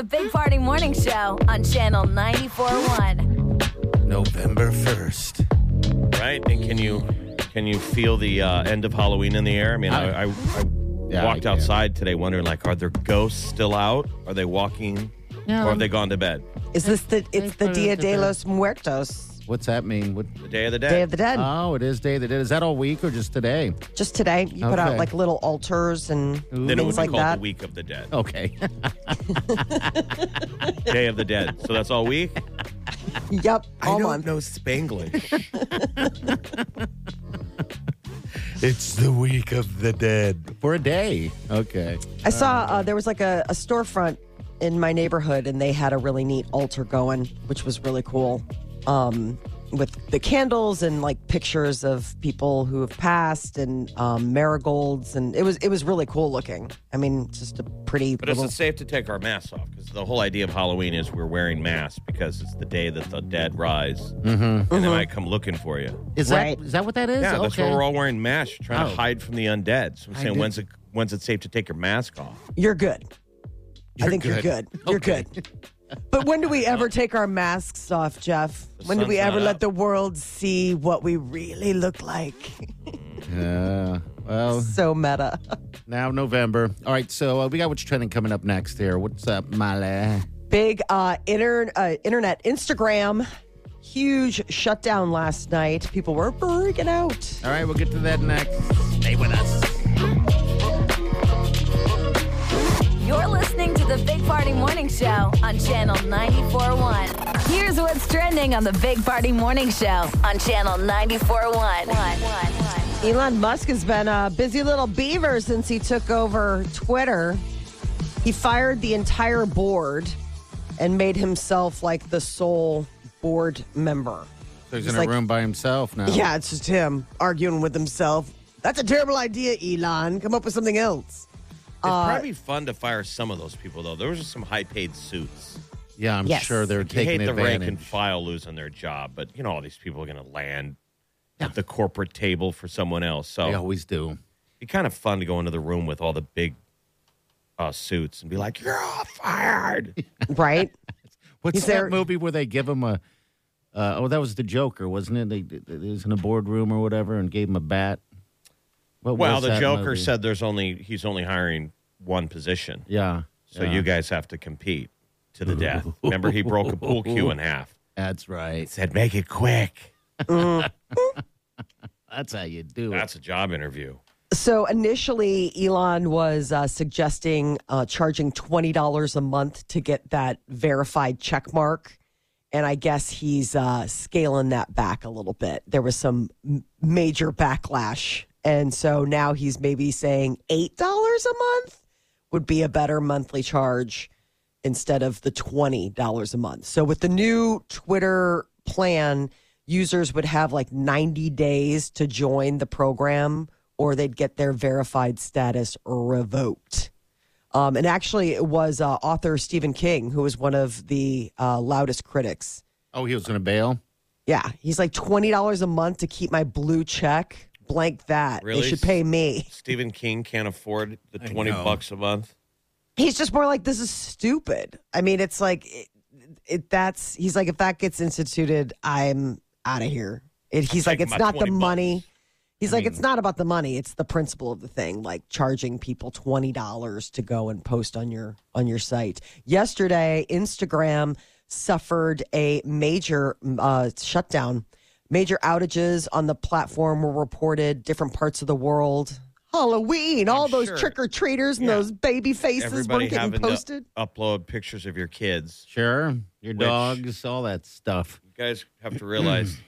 The Big Party Morning Show on Channel 94.1. November 1st. right? And can you can you feel the uh, end of Halloween in the air? I mean, I, I, I Yeah, walked can. outside today wondering, like, are there ghosts still out? Are they walking, or have they gone to bed? Is this the? It's the Dia de los Muertos, What's that mean? What, The Day of the Dead. Day of the Dead. oh, it is Day of the Dead. Is that all week or just today? Just today, you put out Okay. like little altars and then it would things be like called that. the Week of the Dead. Okay. Day of the Dead. So that's all week. Yep, all month. know Spanglish. it's the week of the dead. For a day. Okay. I saw uh, there was like a, a storefront in my neighborhood, and they had a really neat altar going, which was really cool. Um, with the candles and like pictures of people who have passed and um, marigolds, and it was it was really cool looking. I mean, just a pretty But is it safe to take our masks off? Because the whole idea of Halloween is we're wearing masks because it's the day that the dead rise, mm-hmm. and they might come looking for you. Is Right. that is that what that is? Yeah, that's okay. why we're all wearing masks, trying to Oh. hide from the undead. So I'm saying, when's it when's it safe to take your mask off? You're good. I You're think you're good. good. You're Okay. good. But when do we ever take our masks off, Jeff? When do we sun's ever not let up. the world see what we really look like? Yeah. Well, so meta. now November. All right. So uh, we got what's trending coming up next here. What's up, Male? Big uh, inter- uh, internet, Instagram, huge shutdown last night. People were freaking out. All right. We'll get to that next. Stay with us. You're listening to the Big Party Morning Show on Channel 94.1. Here's what's trending on the Big Party Morning Show on Channel 94.1. Elon Musk has been a busy little beaver since he took over Twitter. He fired the entire board and made himself like the sole board member. So he's He's in a room by himself now. Yeah, it's just him arguing with himself. That's a terrible idea, Elon. Come up with something else. It'd Uh, probably be fun to fire some of those people, though. There was some high-paid suits. Yeah, I'm Yes. sure they're You taking hate the rank and file losing their job, but you know all these people are going to land at the corporate table for someone else. So They always do. it'd be kind of fun to go into the room with all the big uh, suits and be like, "You're all fired." Right? What's He's that there- movie where they give him a? Uh, oh, that was the Joker, wasn't it? They, they, they was in a boardroom or whatever and gave him a bat. What well, the Joker movie? said there's only he's only hiring one position, "Yeah." so yeah. you guys have to compete to the death. Remember, he broke a pool cue in half. That's right. Said, "Make it quick." That's how you do it. That's a job interview. So initially, Elon was uh, suggesting uh, charging twenty dollars a month to get that verified check mark, and I guess he's uh, scaling that back a little bit. There was some m- major backlash, and so now he's maybe saying eight dollars a month would be a better monthly charge instead of the twenty dollars a month. So with the new Twitter plan, users would have like 90 days to join the program or they'd get their verified status revoked. Um, and actually, it was uh, author Stephen King who was one of the uh, loudest critics. Oh, he was going to bail? Yeah, he's like $20 a month to keep my blue check. Blank that. Really? They should pay me. Stephen King can't afford the I 20 know. bucks a month. He's just more like, this is stupid. I mean, it's like, it, it, that's, he's like, if that gets instituted, I'm out of here. It, he's like, it's not the 20 money. bucks. He's like, it's not about the money. It's the principle of the thing, like charging people twenty dollars to go and post on your on your site. Yesterday, Instagram suffered a major uh, shutdown. Major outages on the platform were reported. Different parts of the world. Halloween, all those sure. trick or treaters and Yeah. those baby faces Everybody weren't getting having posted. to upload pictures of your kids. Sure. Your Which- dogs, all that stuff. You guys have to realize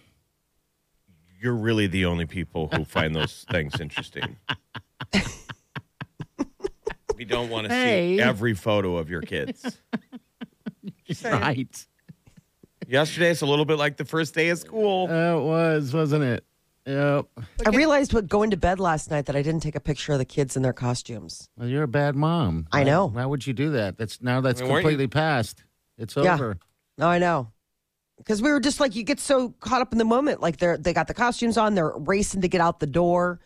you're really the only people who find those things interesting. we don't want to Hey. see every photo of your kids. Right. Yesterday, it's a little bit like the first day of school. Uh, it was, wasn't it? Yep. I realized what going to bed last night that I didn't take a picture of the kids in their costumes. Well, you're a bad mom. I Why- know. Why would you do that? That's now that's I mean, weren't you- completely past. It's Yeah. over. No, I know. Because we were just like, you get so caught up in the moment. Like they're they got the costumes on, they're racing to get out the door,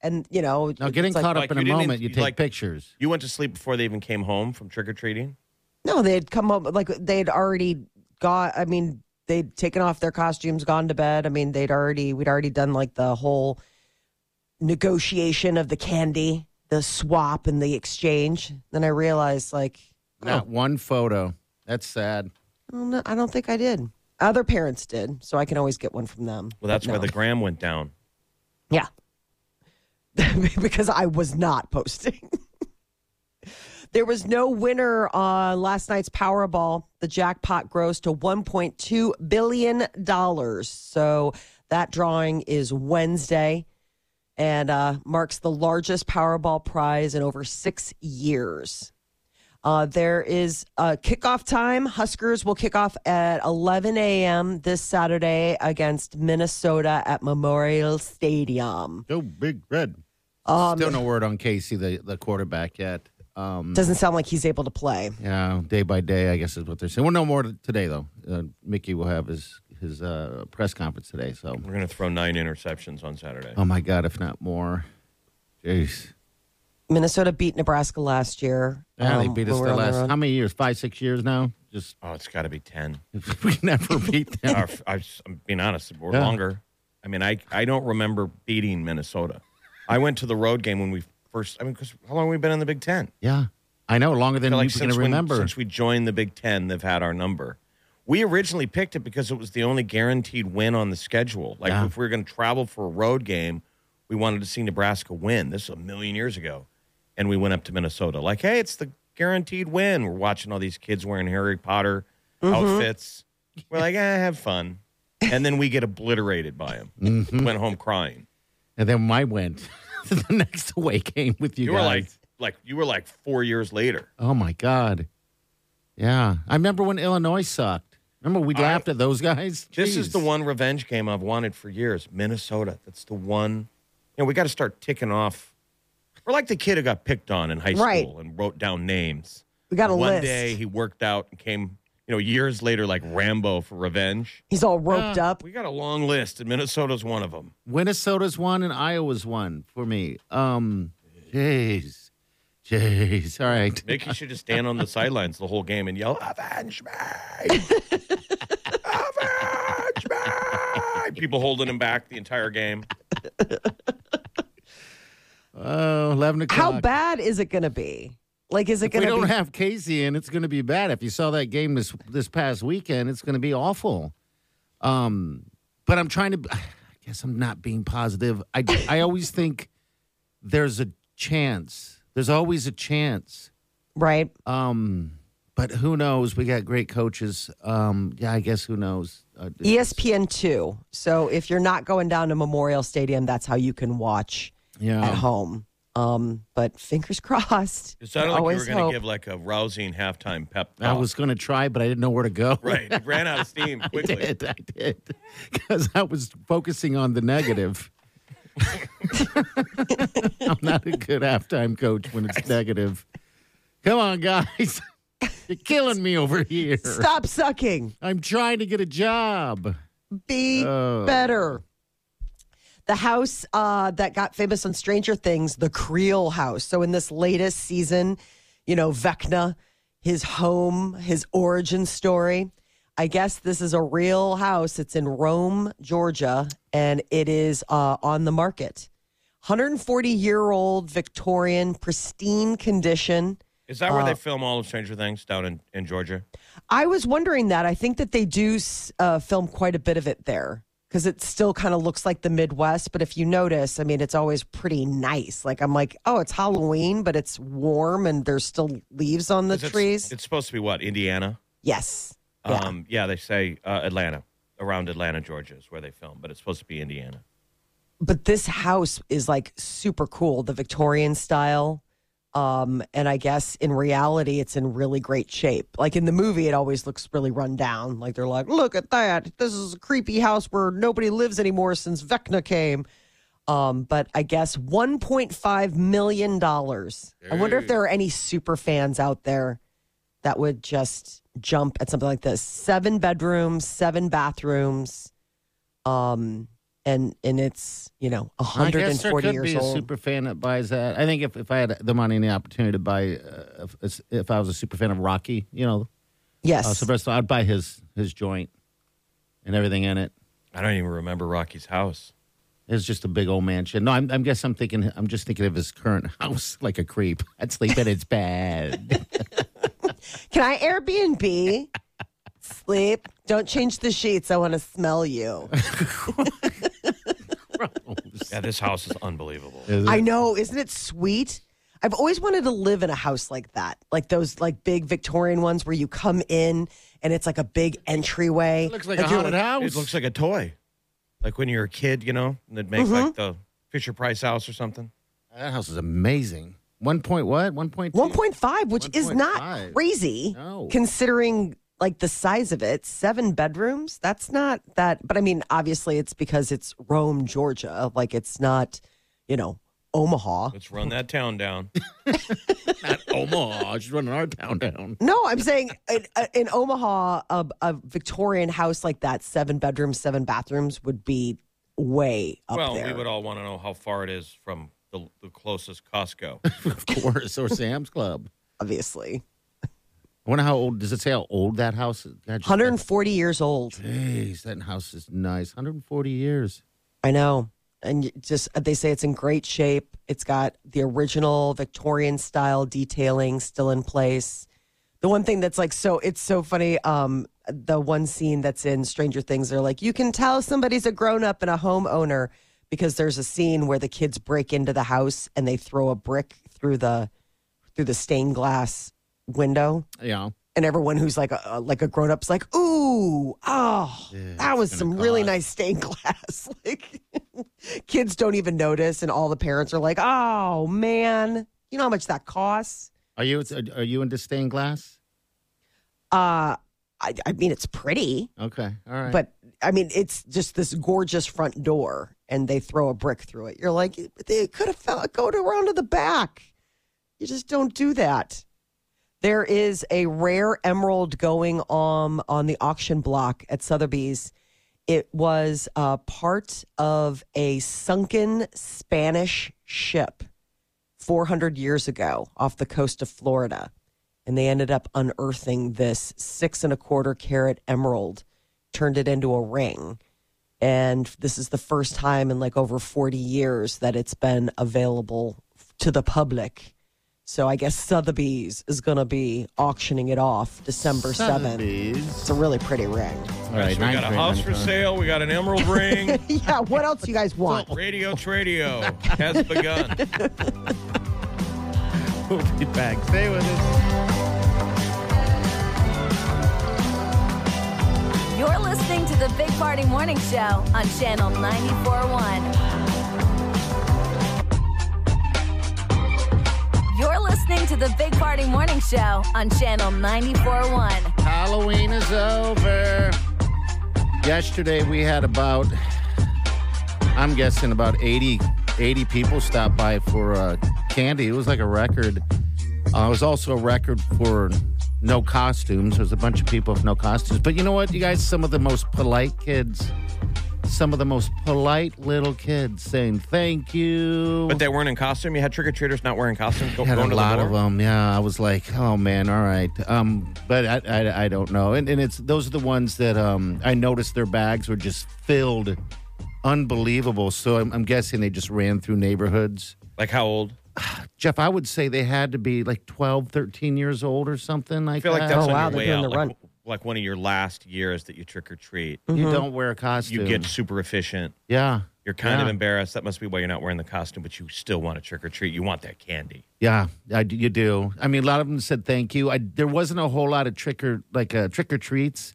and you know, Now, it's getting like- caught Like, up in you a didn't moment, in- you take like- pictures. You went to sleep before they even came home from trick or treating. No, they had come up like they'd already got. I mean, they'd taken off their costumes, gone to bed. I mean, they'd already we'd already done like the whole negotiation of the candy, the swap, and the exchange. Then I realized, like, oh. Not oh, one photo. That's sad. I don't know- I don't think I did. Other parents did, so I can always get one from them. Well, that's But why no. the gram went down. Yeah. because I was not posting. there was no winner on last night's Powerball. The jackpot grows to $1.2 billion. So that drawing is Wednesday and uh, marks the largest Powerball prize in over six years. Uh, there is a kickoff time. Huskers will kick off at 11 a.m. this Saturday against Minnesota at Memorial Stadium. Go big red. Um, Still no word on Casey, the, the quarterback yet. Um, Doesn't sound like he's able to play. yeah, day by day, I guess is what they're saying. We'll know more today, though. Uh, Mickey will have his his uh, press conference today. So, We're going to throw nine interceptions on Saturday. oh my God, if not more. Jeez. Minnesota beat Nebraska last year. Yeah, they um, beat us the last road. how many years? Five, six years now. Just Oh, it's got to be 10. we never beat them. Or, I, am being honest, or Yeah. longer. I mean, I, I don't remember beating Minnesota. I went to the road game when we first, I mean, because how long have we been in the Big Ten? Yeah, I know longer than feel you like can since, when- remember. since we joined the Big Ten, they've had our number. We originally picked it because it was the only guaranteed win on the schedule. Like Yeah. if we were going to travel for a road game, we wanted to see Nebraska win. This is a million years ago, and we went up to Minnesota. Like, hey, it's the guaranteed win. We're watching all these kids wearing Harry Potter Mm-hmm. outfits. We're like, eh, have fun, and then we get obliterated by them. Mm-hmm. Went home crying. and then I went to the next away game with you, You guys. were like, like you were like four years later. oh my God. Yeah, I remember when Illinois sucked. Remember we I- laughed at those guys. This is the one revenge game I've wanted for years. Minnesota. That's the one. You know, we got to start ticking off. We're like the kid who got picked on in high school Right. and wrote down names. We got a one list. day he worked out and came, you know, years later like Rambo for revenge. He's all roped up. We got a long list, and Minnesota's one of them. Minnesota's one and Iowa's one for me. Um, jeez, jeez. All right. Mickey should just stand on the sidelines the whole game and yell, "Avenge me! Avenge me!" People holding him back the entire game. Oh, 11 o'clock. How bad is it going to be? Like, is it going to We don't be? have Casey and it's going to be bad. If you saw that game this this past weekend, it's going to be awful. Um, but I'm trying to. I guess I'm not being positive. I I always think there's a chance. There's always a chance. right. Um, but who knows? We got great coaches. Um, yeah, I guess who knows? Uh, ESPN two. So if you're not going down to Memorial Stadium, that's how you can watch yeah. at home. Um, but fingers crossed. It sounded like you were going to give like a rousing halftime pep I was going to try, but I didn't know where to go. right. It ran out of steam I quickly. did. I did. Because I was focusing on the negative. I'm not a good halftime coach when it's negative. Come on, guys. You're killing me over here. Stop sucking. I'm trying to get a job. Be Oh. better. The house uh, that got famous on Stranger Things, the Creel house. So in this latest season, you know, Vecna, his home, his origin story. I guess this is a real house. It's in Rome, Georgia, and it is uh, on the market. 140 year old Victorian, pristine condition. Is that where Uh, they film all of Stranger Things down in, in Georgia? I was wondering that. I think that they do uh, film quite a bit of it there because it still kind of looks like the Midwest. But if you notice, I mean, it's always pretty nice. Like I'm like, oh, it's Halloween, but it's warm and there's still leaves on the it's- trees. It's supposed to be what? Indiana? yes. Yeah. Um, yeah, they say uh, Atlanta. Around Atlanta, Georgia is where they film, but it's supposed to be Indiana. but this house is like super cool, the Victorian style. Um, and I guess in reality, it's in really great shape. Like in the movie, it always looks really run down. Like they're like, look at that. This is a creepy house where nobody lives anymore since Vecna came. Um, but I guess $1.5 million. I wonder if there are any super fans out there that would just jump at something like this. Seven bedrooms, seven bathrooms. Um, and and it's you know I guess there 140 could years be a old. super fan that buys that. I think if, if I had the money and the opportunity to buy, uh, if, if I was a super fan of Rocky, you know, yes, uh, Sylvester, I'd buy his his joint and everything in it. I don't even remember Rocky's house. It's just a big old mansion. No, I'm, I'm guess I'm thinking. I'm just thinking of his current house like a creep. I'd sleep in its bed. Can I Airbnb? Sleep. Don't change the sheets. I want to smell you. Yeah, this house is unbelievable. Is? I know, isn't it sweet? I've always wanted to live in a house like that, like those like big Victorian ones where you come in and it's like a big entryway. It looks like, a you're haunted house. It looks like a toy. Like when you're a kid, you know, and they'd make Mm-hmm. like the Fisher Price house or something. that house is amazing. One point what? One point two? 1.5, which is not 1.5. crazy No. considering like the size of it. Seven bedrooms. That's not that. But I mean, obviously, it's because it's Rome, Georgia. Like it's not, you know, Omaha. Let's run that town down. Not Omaha. She's running our town down. No, I'm saying in, uh, in Omaha, a, a Victorian house like that, seven bedrooms, seven bathrooms, would be way up well, there. we would all want to know how far it is from the, the closest Costco. Of course, or Sam's Club. obviously, I wonder how old. Does it say how old that house is? God, just- 140 years old. Jeez, that house is nice. 140 years. I know. And just they say it's in great shape. It's got the original Victorian style detailing still in place. The one thing that's like so it's so funny um the one scene that's in Stranger Things they're like you can tell somebody's a grown up and a homeowner because there's a scene where the kids break into the house and they throw a brick through the through the stained glass window Yeah. and everyone who's like a like a grown up's like, ooh, oh, that was some really nice stained glass. like kids don't even notice, and all the parents are like, oh man, you know how much that costs. Are you are you into stained glass? Uh, I, I mean, it's pretty, Okay. All right. but I mean, it's just this gorgeous front door, and they throw a brick through it. You're like, they could have fell, go around to the back. You just don't do that. There is a rare emerald going on on the auction block at Sotheby's. It was uh, part of a sunken Spanish ship 400 years ago off the coast of Florida. And they ended up unearthing this six and a quarter carat emerald, turned it into a ring. And this is the first time in like over 40 years that it's been available to the public. So I guess Sotheby's is going to be auctioning it off December 7th. Sotheby's. It's a really pretty ring. All right. so we got a house for sale. We got an emerald ring. yeah, what else you guys want? Radio Tradio has begun. We'll be back. Stay with us. You're listening to the Big Party Morning Show on Channel 94.1. the Big Party Morning Show on Channel 94.1. Halloween is over. Yesterday we had about, I'm guessing about 80, 80 people stop by for uh, candy. It was like a record. Uh, it was also a record for no costumes. There was a bunch of people with no costumes. But you know what, you guys? Some of the most polite kids, some of the most polite little kids saying thank you. But they weren't in costume. You had trick or treaters not wearing costumes. Go, had going a to lot the of them. Yeah, I was like, oh man, all right. Um, but I, I, I don't know. And, and it's those are the ones that um, I noticed their bags were just filled, unbelievable. So I'm, I'm guessing they just ran through neighborhoods. Like how old? Jeff, I would say they had to be like 12, 13 years old or something like I feel like that. that's Oh, wow, they're way doing out. the like, run. Like one of your last years that you trick or treat. you don't wear a costume. You get super efficient. yeah, You're kind of Yeah. embarrassed. That must be why you're not wearing the costume, but you still want to trick or treat. You want that candy. yeah. I, you do. I mean, a lot of them said thank you. I, there wasn't a whole lot of trick or like uh, trick or treats.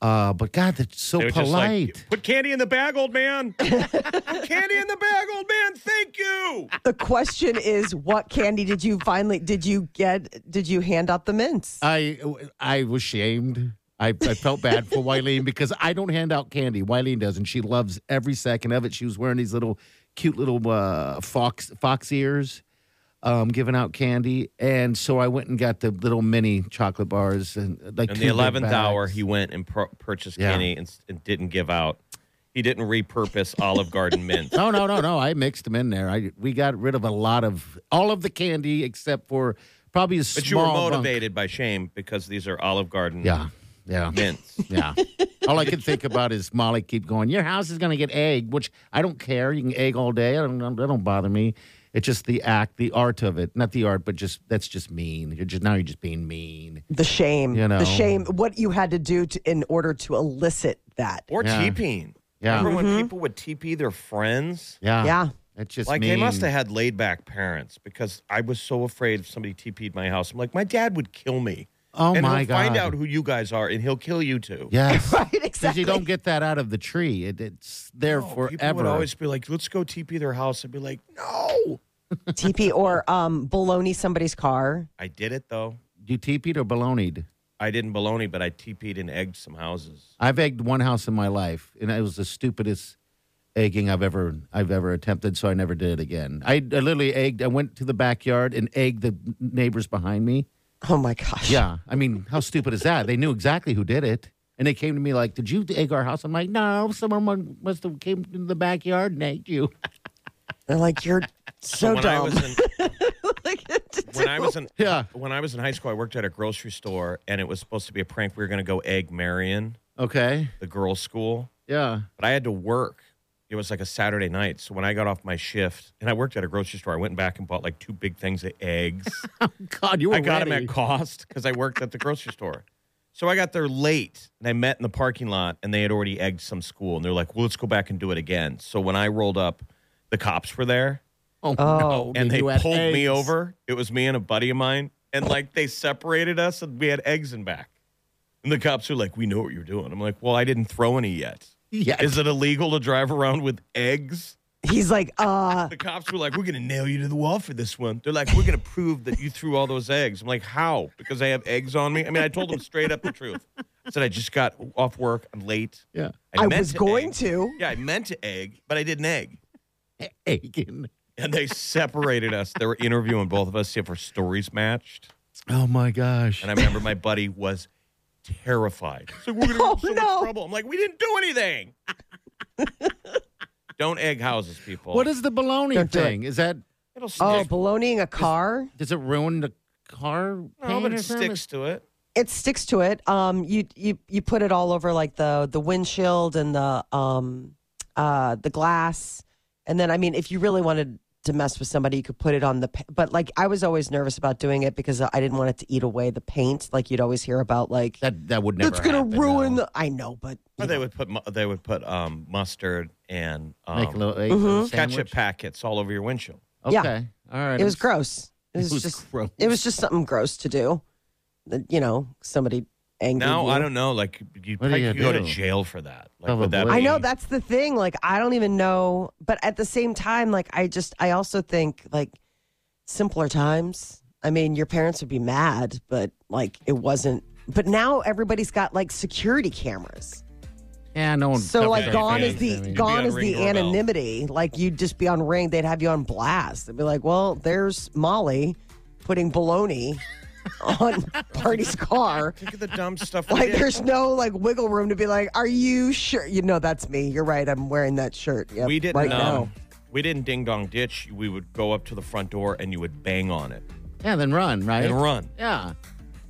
Uh, but God, that's so They were polite. just like, put candy in the bag, old man. candy in the bag, old man. Thank you. The question is, what candy did you finally did you get? Did you hand out the mints? I I was shamed. I, I felt bad for Wileen because I don't hand out candy. Wileen does, and she loves every second of it. She was wearing these little cute little uh, fox fox ears, um, giving out candy, and so I went and got the little mini chocolate bars and like In the eleventh hour, he went and pro- purchased Yeah. candy and, and didn't give out. He didn't repurpose Olive Garden mint. No, no, no, no. I mixed them in there. I we got rid of a lot of all of the candy except for probably a small But you were small bunk. motivated by shame because these are Olive Garden Yeah, yeah. mints. Yeah. all I can think about is Molly keep going, Your house is going to get egg, which I don't care. You can egg all day. I don't, that don't bother me. It's just the act, the art of it. Not the art, but just that's just mean. You're just now you're just being mean. The shame, You know. the shame, what you had to do to, in order to elicit that. Or Yeah. TPing. Yeah. Remember when mm-hmm. people would TP their friends? Yeah. Yeah. It's just Like mean. they must have had laid back parents because I was so afraid if somebody TP'd my house. I'm like, my dad would kill me. Oh and my he'll find out who you guys are and he'll kill you too. Yes. Right, Because exactly. you don't get that out of the tree. It, it's there No, forever. People would always be like, let's go TP their house. I'd be like, no. TP or um, baloney somebody's car. I did it though. you TP'd or baloneyed? I didn't baloney, but I TP'd and egged some houses. I've egged one house in my life, and it was the stupidest egging I've ever I've ever attempted. So I never did it again. I, I literally egged. I went to the backyard and egged the neighbors behind me. Oh my gosh. Yeah, I mean, how stupid is that? They knew exactly who did it, and they came to me like, "Did you egg our house?" I'm like, "No, someone must have came to the backyard and egged you." They're like, you're so, when I dumb. was in Like, when I was in Yeah. when I was in high school, I worked at a grocery store, and it was supposed to be a prank. We were going to go egg Marian, Okay, the girls' school, yeah, but I had to work. It was like a Saturday night, so when I got off my shift, and I worked at a grocery store, I went back and bought like two big things of eggs. Oh God, you were I got ready. them at cost because I worked at the grocery store. So I got there late, and I met in the parking lot, and they had already egged some school, and they're like, "Well, let's go back and do it again." So when I rolled up, the cops were there, Oh, Oh. no, and they you had pulled me over. It was me and a buddy of mine, and like they separated us, and we had eggs in back. And the cops are like, "We know what you're doing." I'm like, "Well, I didn't throw any yet. Yeah, Is it illegal to drive around with eggs?" He's like, uh, The cops were like, "We're gonna nail you to the wall for this one." They're like, "We're gonna prove that you threw all those eggs." I'm like, "How?" Because I have eggs on me. I mean, I told them straight up the truth. I said I just got off work. I'm late. yeah, I meant was to going egg. to. Yeah, I meant to egg, but I didn't egg. egging. And they separated us. They were interviewing both of us, see if our stories matched. Oh my gosh. And I remember my buddy was terrified. He's like, we're going to Oh, get in so no. much trouble. I'm like, we didn't do anything. Don't egg houses, people. What is the baloney Don't thing? Is that It'll stick. Oh, baloneying a car. does it ruin the car? no, paint but it sticks to it. It sticks to it. Um, you you you put it all over like the the windshield and the um uh the glass, and then I mean, if you really wanted to mess with somebody, you could put it on the. But like, I was always nervous about doing it because I didn't want it to eat away the paint. Like you'd always hear about like That that would never. that's gonna happen, ruin no. the. I know, but Or they know. would put mu- they would put um, mustard and um, make a little egg Mhm. ketchup packets all over your windshield. Okay, Yeah. all right. it was I'm- gross. It was, was just gross. it was just something gross to do. That, You know, somebody angry. Now you. I don't know. Like you, What do you you could go to do? jail for that. Like would Probably. that I be- know that's the thing. Like I don't even know, but at the same time, like I just I also think like simpler times. I mean, your parents would be mad, but like it wasn't. But now everybody's got like security cameras. Yeah, no one. So like Okay, gone fans, is the I mean, gone you'd be is on the Ring doorbell. anonymity. Like you'd just be on ring, they'd have you on blast. They'd be like, "Well, there's Molly putting baloney on Party's car." Think of the dumb stuff. we Like did. there's no like wiggle room to be like, "Are you sure?" You know, that's me. You're right. I'm wearing that shirt. Yep, we didn't. right um, now. We didn't ding dong ditch. We would go up to the front door and you would bang on it Yeah, then run, right? and run. Yeah.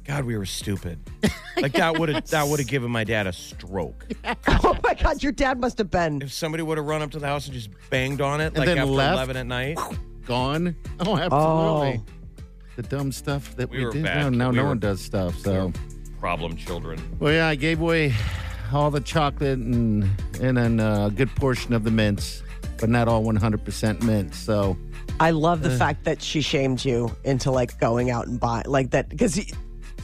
God, we were stupid. Like that would have that would have given my dad a stroke. Oh my God, your dad must have been. If somebody would have run up to the house and just banged on it, like then after left? eleven at night, Gone. Oh, absolutely. The dumb stuff that We we, did. bad. Now, now We no one does stuff. So, problem children. well, yeah, I gave away all the chocolate and and then uh, a good portion of the mints, but not all 100% mint. So, I love the fact that she shamed you into like going out and buying like that because She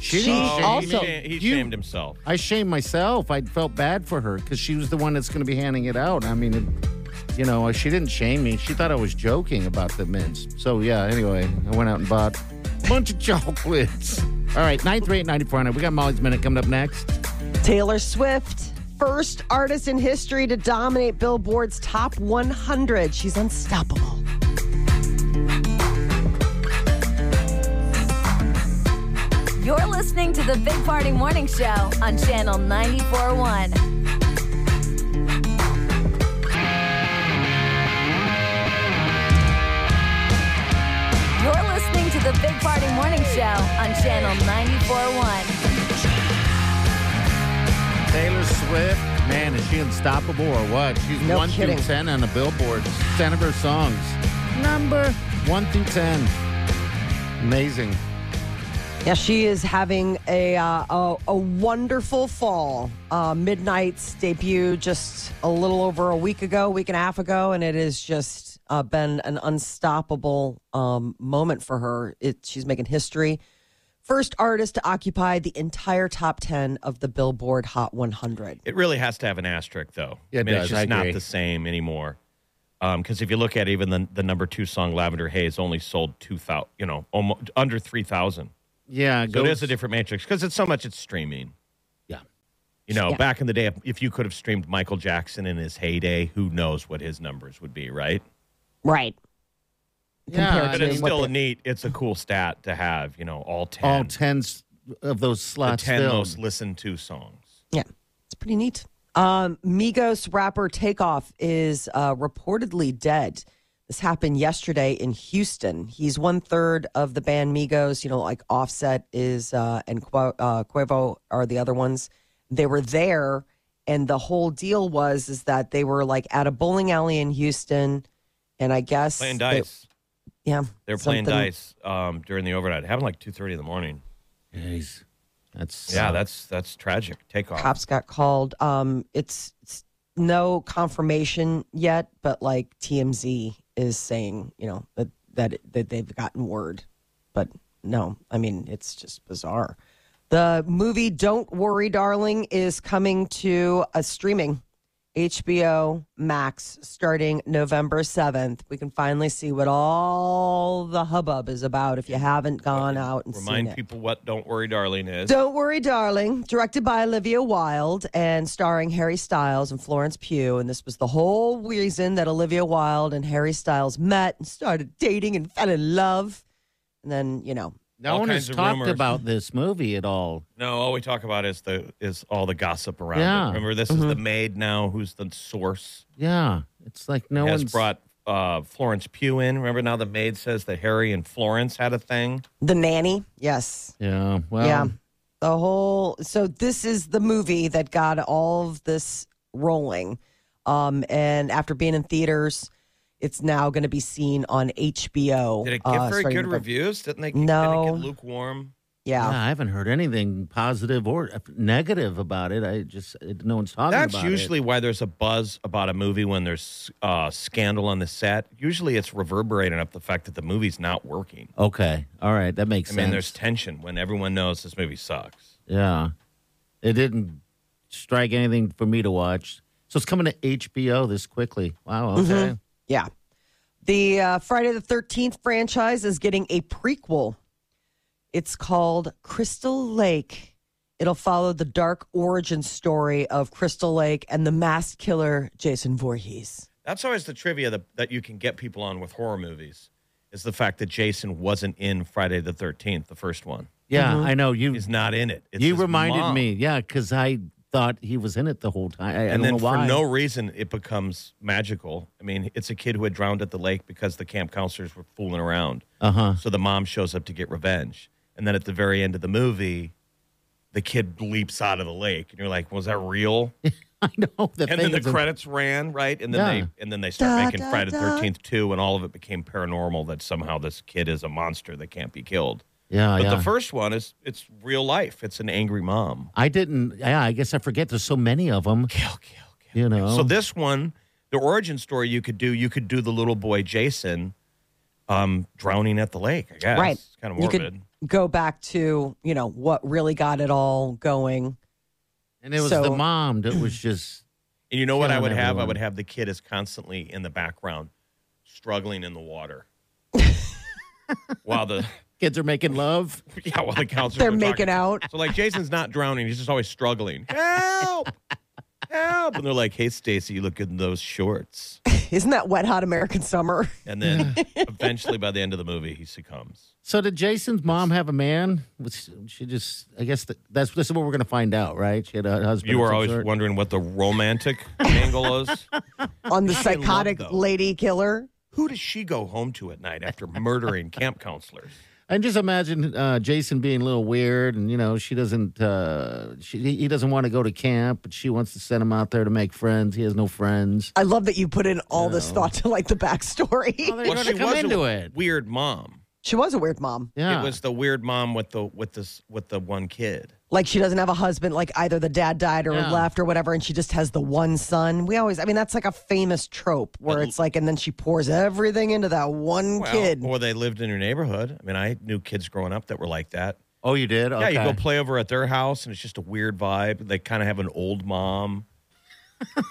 she, didn't also he, sha- he you- shamed himself. I shamed myself. I felt bad for her because she was the one that's going to be handing it out. I mean, it, you know, she didn't shame me. She thought I was joking about the mints. So, yeah, anyway, I went out and bought a bunch of chocolates. All right, 938 9400. We got Molly's Minute coming up next. Taylor Swift, first artist in history to dominate Billboard's top 100. She's unstoppable. You're listening to the Big Party Morning Show on Channel 941. The Big Party Morning Show on Channel 941. Taylor Swift, man, is she unstoppable or what? She's No 1 kidding. through 10 on the Billboard. 10 of her songs. Number 1 through 10. Amazing. Yeah, she is having a uh, a, a wonderful fall. Uh, Midnights debut just a little over a week ago, week and a half ago, and it is just uh, been an unstoppable um, moment for her. It, she's making history. First artist to occupy the entire top 10 of the Billboard Hot 100. It really has to have an asterisk, though. Yeah, it I mean, does. it's just I not the same anymore. Because if you look at even the the number two song, "Lavender Haze," only sold two thousand, you know, almost under three thousand. Yeah, So it is a different matrix because it's so much it's streaming. Yeah. You know, Yeah. back in the day, if, if you could have streamed Michael Jackson in his heyday, who knows what his numbers would be, right? Right. Yeah, But it's still the- neat. It's a cool stat to have. You know, all ten, All 10s of those the slots ten filled. most listened to songs. Yeah, it's pretty neat. Um, Migos rapper Takeoff is uh, reportedly dead. This happened yesterday in Houston. He's one third of the band Migos. You know, like Offset is uh, and Qu- uh, Quavo are the other ones. They were there, and the whole deal was is that they were like at a bowling alley in Houston, and I guess Playing they- dice. yeah, they're playing dice um, during the overnight. It happened like two thirty in the morning. Jeez. That's Yeah, that's that's tragic. Takeoff. cops got called. Um, it's, it's no confirmation yet, but like TMZ is saying, you know, that that that they've gotten word, but no, I mean it's just bizarre. The movie "Don't Worry, Darling" is coming to a streaming HBO Max starting November seventh. We can finally see what all the hubbub is about. If you haven't gone out and seen Remind people what "Don't Worry, Darling" is. Don't Worry, Darling, directed by Olivia Wilde and starring Harry Styles and Florence Pugh. And this was the whole reason that Olivia Wilde and Harry Styles met and started dating and fell in love. And then, you know, no all one kinds has of talked rumors. about this movie at all. No, all we talk about is the is all the gossip around Yeah. it. Remember, this is the maid now who's the source. Yeah. It's like no has one's brought uh, Florence Pugh in. Remember, now the maid says that Harry and Florence had a thing. The Nanny. Yes. Yeah. Well, yeah. The whole. So this is the movie that got all of this rolling. Um, and after being in theaters, it's now going to be seen on HBO. Did it get uh, very good reviews? Didn't they? No. Didn't get lukewarm? Yeah. Yeah, I haven't heard anything positive or negative about it. I just no one's talking about it. That's about usually why there's a buzz about a movie when there's uh, scandal on the set. Usually, it's reverberating up the fact that the movie's not working. Okay, all right, that makes I sense. I mean, there's tension when everyone knows this movie sucks. yeah, it didn't strike anything for me to watch. So it's coming to HBO this quickly. Wow. Mm-hmm. Okay. Yeah. The uh, Friday the 13th franchise is getting a prequel. It's called Crystal Lake. It'll follow the dark origin story of Crystal Lake and the masked killer Jason Voorhees. That's always the trivia that, that you can get people on with horror movies is the fact that Jason wasn't in Friday the 13th, the first one. Yeah, I know you. He's not in it. It's you reminded mom. me, yeah, because I thought he was in it the whole time. I, I and don't then know for no reason it becomes magical. I mean, it's a kid who had drowned at the lake because the camp counselors were fooling around. uh huh. So the mom shows up to get revenge. And then at the very end of the movie, the kid leaps out of the lake. And you're like, was that real? I know. The and then the is a- credits ran, right? And then Yeah. they and then they start Da, making da, Friday the 13th 2 and all of it became paranormal that somehow this kid is a monster that can't be killed. Yeah, But yeah. the first one is it's real life. It's an angry mom. I didn't. Yeah, I guess I forget. There's so many of them. Kill, kill, kill. You know. So this one, the origin story you could do, you could do the little boy Jason um, drowning at the lake. I guess Right. It's kind of You morbid. could go back to, you know, what really got it all going. and it was so- the mom that was just. and you know what I killing would have? I would have the kid is constantly in the background, struggling in the water, while the Kids are making love. yeah, while the counselors They're are making talking. out. So like Jason's not drowning; he's just always struggling. Help! Help! And they're like, "Hey, Stacy, you look good in those shorts." Isn't that wet hot American summer? And then eventually, by the end of the movie, he succumbs. So did Jason's mom have a man? Was she just? I guess that, that's this is what we're going to find out, right? She had a husband. You of were some always sort? wondering what the romantic angle is. On the psychotic those. lady killer? Who does she go home to at night after murdering camp counselors? And just imagine uh, Jason being a little weird, and you know she doesn't. Uh, she, he doesn't want to go to camp, but she wants to send him out there to make friends. He has no friends. I love that you put in all this thought to like the backstory. Well, they're Well, going she to come was into a it. weird mom. She was a weird mom. Yeah, It was the weird mom with the with this with the one kid. Like she doesn't have a husband, like either the dad died or Yeah. left or whatever, and she just has the one son. We always, I mean, that's like a famous trope where it's like, and then she pours everything into that one Well, kid. Or they lived in your neighborhood. I mean, I knew kids growing up that were like that. Oh, you did? Yeah, you go play over at their house, and it's just a weird vibe. They kind of have an old mom,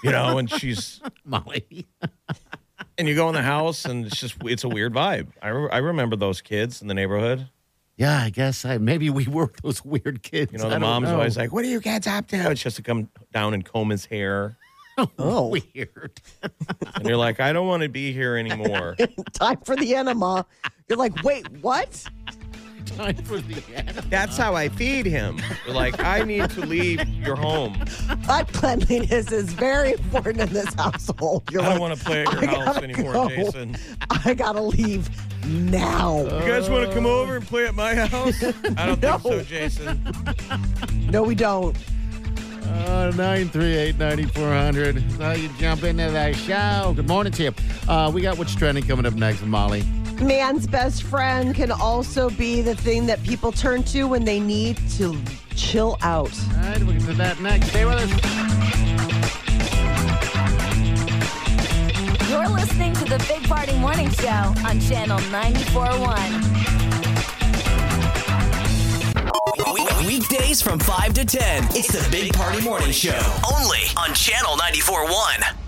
you know, and she's Molly. and you go in the house, and it's just it's a weird vibe. I re- I remember those kids in the neighborhood. Yeah, I guess I maybe we were those weird kids. You know, the don't mom's know. always like, "What are you kids up to?" It's just to come down and comb his hair, oh, oh, weird. and you're like, "I don't want to be here anymore." time for the enema. You're like, wait, what? Time for the end. That's how I feed him. Like, I need to leave your home. That cleanliness is very important in this household. You're I don't like, want to play at your I house gotta anymore, go. Jason. I gotta leave now. You guys want to come over and play at my house? I don't think so, Jason. no, we don't. Uh, 938 9400. So you jump into that show. Good morning to you. Uh, we got what's trending coming up next Molly. Man's best friend can also be the thing that people turn to when they need to chill out. All right, we'll get to that next. Stay with us. You're listening to the Big Party Morning Show on Channel 94.1. Weekdays from 5 to 10. It's the Big Party Morning Show. Only on Channel 94.1.